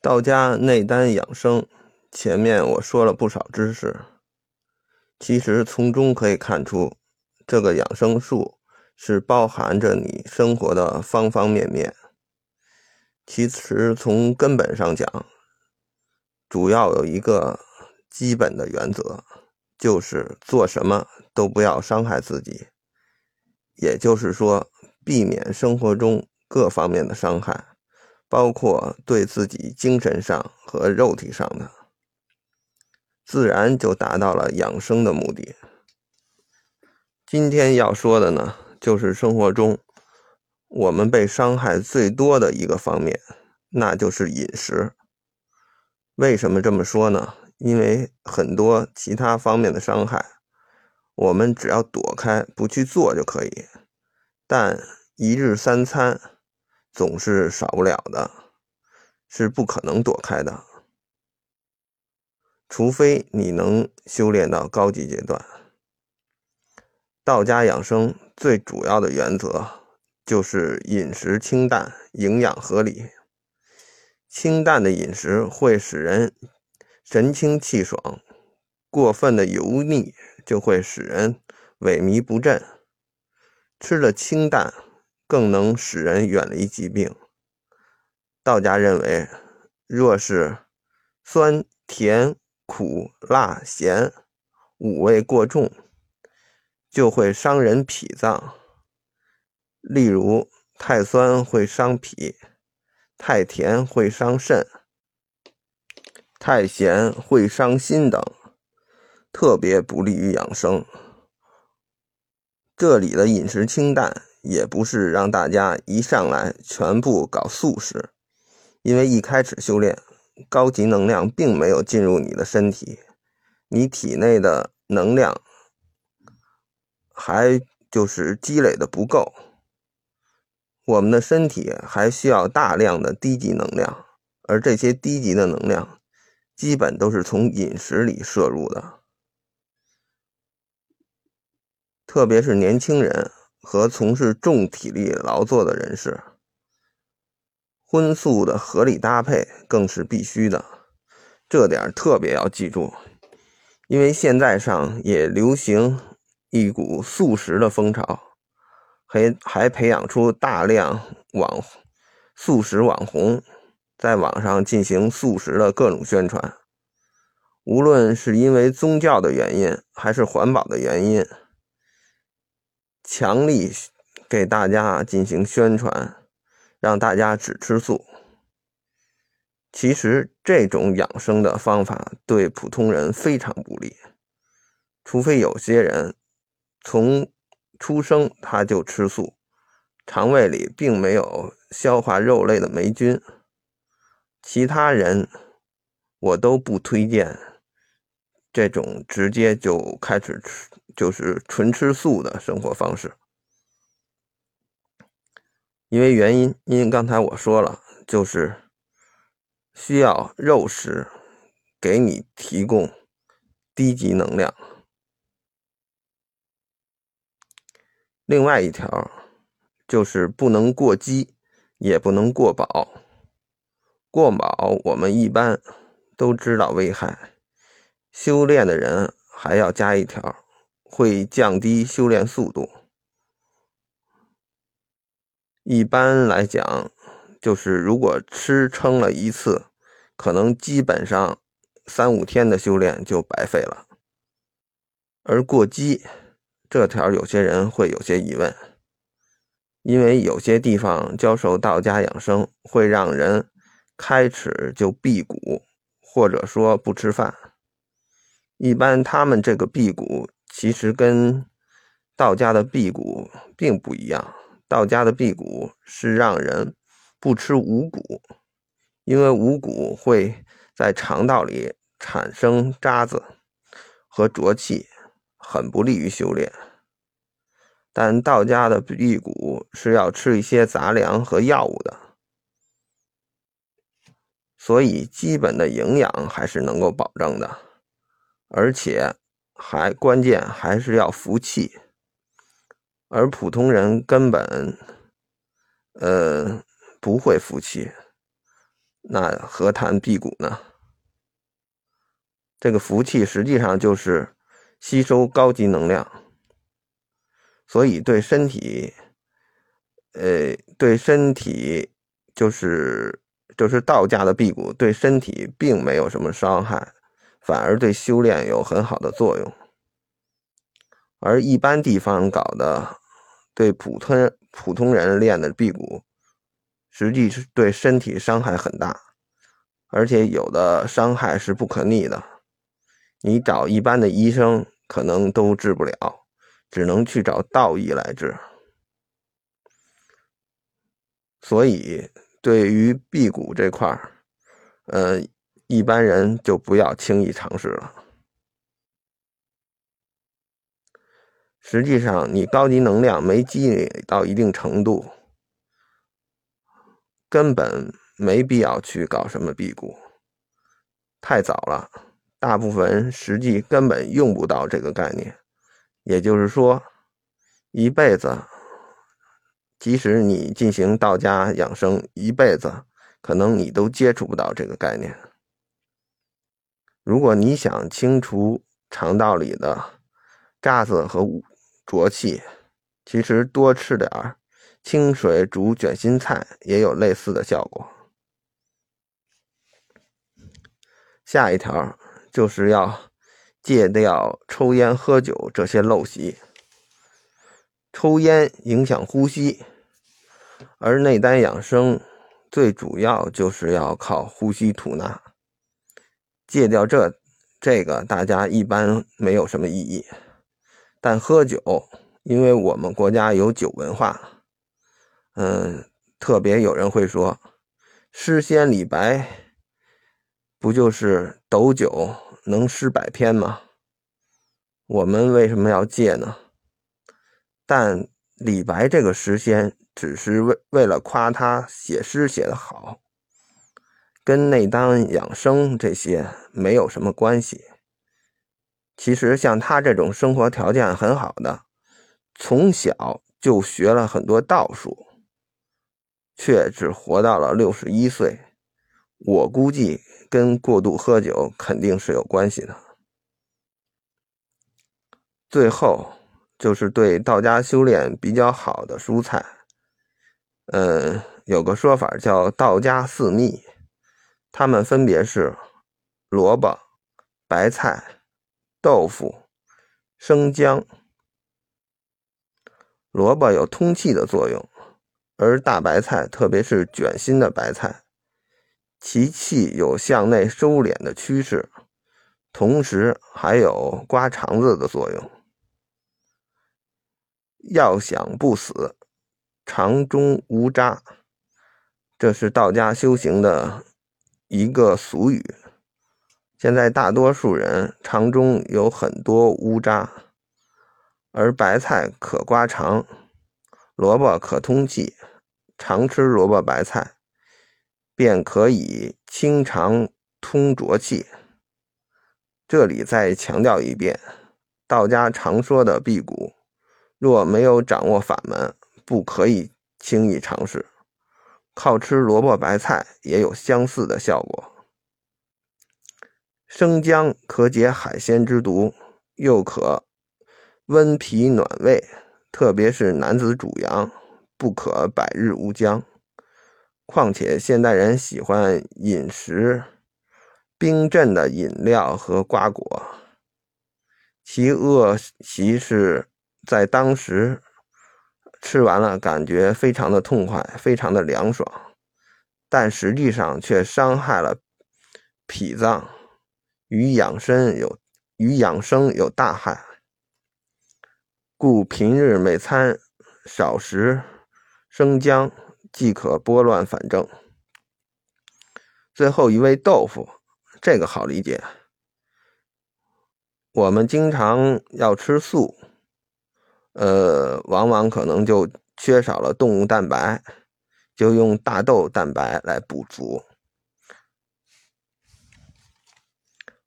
道家内丹养生，前面我说了不少知识，其实从中可以看出，这个养生术是包含着你生活的方方面面。其实从根本上讲，主要有一个基本的原则，就是做什么都不要伤害自己，也就是说，避免生活中各方面的伤害。包括对自己精神上和肉体上的，自然就达到了养生的目的。今天要说的呢，就是生活中我们被伤害最多的一个方面，那就是饮食。为什么这么说呢？因为很多其他方面的伤害，我们只要躲开不去做就可以，但一日三餐。总是少不了的，是不可能躲开的，除非你能修炼到高级阶段。道家养生最主要的原则就是饮食清淡，营养合理。清淡的饮食会使人神清气爽，过分的油腻就会使人萎靡不振。吃了清淡。更能使人远离疾病。道家认为，若是酸、甜、苦、辣、咸五味过重，就会伤人脾脏。例如，太酸会伤脾，太甜会伤肾，太咸会伤心等，特别不利于养生。这里的饮食清淡。也不是让大家一上来全部搞素食，因为一开始修炼，高级能量并没有进入你的身体，你体内的能量还就是积累的不够，我们的身体还需要大量的低级能量，而这些低级的能量基本都是从饮食里摄入的，特别是年轻人。和从事重体力劳作的人士，荤素的合理搭配更是必须的，这点特别要记住。因为现在上也流行一股素食的风潮，还还培养出大量网素食网红，在网上进行素食的各种宣传。无论是因为宗教的原因，还是环保的原因。强力给大家进行宣传，让大家只吃素。其实这种养生的方法对普通人非常不利，除非有些人从出生他就吃素，肠胃里并没有消化肉类的霉菌，其他人我都不推荐这种直接就开始吃。就是纯吃素的生活方式，因为原因，因为刚才我说了，就是需要肉食给你提供低级能量。另外一条就是不能过饥，也不能过饱。过饱我们一般都知道危害，修炼的人还要加一条。会降低修炼速度。一般来讲，就是如果吃撑了一次，可能基本上三五天的修炼就白费了。而过激这条，有些人会有些疑问，因为有些地方教授道家养生，会让人开始就辟谷，或者说不吃饭。一般他们这个辟谷。其实跟道家的辟谷并不一样，道家的辟谷是让人不吃五谷，因为五谷会在肠道里产生渣子和浊气，很不利于修炼。但道家的辟谷是要吃一些杂粮和药物的，所以基本的营养还是能够保证的，而且。还关键还是要服气，而普通人根本，呃，不会服气，那何谈辟谷呢？这个福气实际上就是吸收高级能量，所以对身体，呃，对身体就是就是道家的辟谷，对身体并没有什么伤害，反而对修炼有很好的作用。而一般地方搞的，对普通普通人练的辟谷，实际是对身体伤害很大，而且有的伤害是不可逆的。你找一般的医生可能都治不了，只能去找道医来治。所以，对于辟谷这块儿，呃，一般人就不要轻易尝试了。实际上，你高级能量没积累到一定程度，根本没必要去搞什么辟谷，太早了。大部分人实际根本用不到这个概念，也就是说，一辈子，即使你进行道家养生一辈子，可能你都接触不到这个概念。如果你想清除肠道里的渣子和浊气，其实多吃点清水煮卷心菜也有类似的效果。下一条。就是要戒掉抽烟、喝酒这些陋习。抽烟影响呼吸，而内丹养生最主要就是要靠呼吸吐纳。戒掉这这个，大家一般没有什么异议。但喝酒，因为我们国家有酒文化，嗯，特别有人会说，诗仙李白。不就是斗酒能诗百篇吗？我们为什么要戒呢？但李白这个诗仙只是为为了夸他写诗写得好，跟内丹养生这些没有什么关系。其实像他这种生活条件很好的，从小就学了很多道术，却只活到了六十一岁，我估计。跟过度喝酒肯定是有关系的。最后就是对道家修炼比较好的蔬菜，嗯，有个说法叫道家四秘，它们分别是萝卜、白菜、豆腐、生姜。萝卜有通气的作用，而大白菜，特别是卷心的白菜。其气有向内收敛的趋势，同时还有刮肠子的作用。要想不死，肠中无渣，这是道家修行的一个俗语。现在大多数人肠中有很多乌渣，而白菜可刮肠，萝卜可通气，常吃萝卜白菜。便可以清肠通浊气。这里再强调一遍，道家常说的辟谷，若没有掌握法门，不可以轻易尝试。靠吃萝卜白菜也有相似的效果。生姜可解海鲜之毒，又可温脾暖胃，特别是男子主阳，不可百日无姜。况且现代人喜欢饮食冰镇的饮料和瓜果，其恶习是在当时吃完了感觉非常的痛快，非常的凉爽，但实际上却伤害了脾脏，与养生有与养生有大害。故平日每餐少食生姜。即可拨乱反正。最后一味豆腐，这个好理解。我们经常要吃素，呃，往往可能就缺少了动物蛋白，就用大豆蛋白来补足。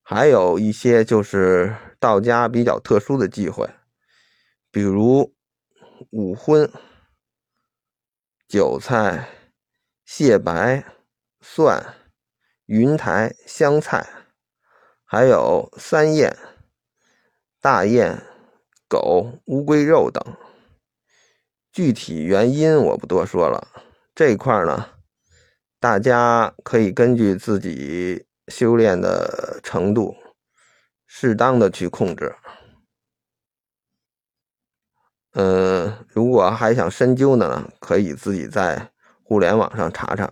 还有一些就是道家比较特殊的忌讳，比如五荤。韭菜、蟹白、蒜、云台、香菜，还有三燕、大雁、狗、乌龟肉等。具体原因我不多说了，这一块呢，大家可以根据自己修炼的程度，适当的去控制。嗯，如果还想深究呢，可以自己在互联网上查查。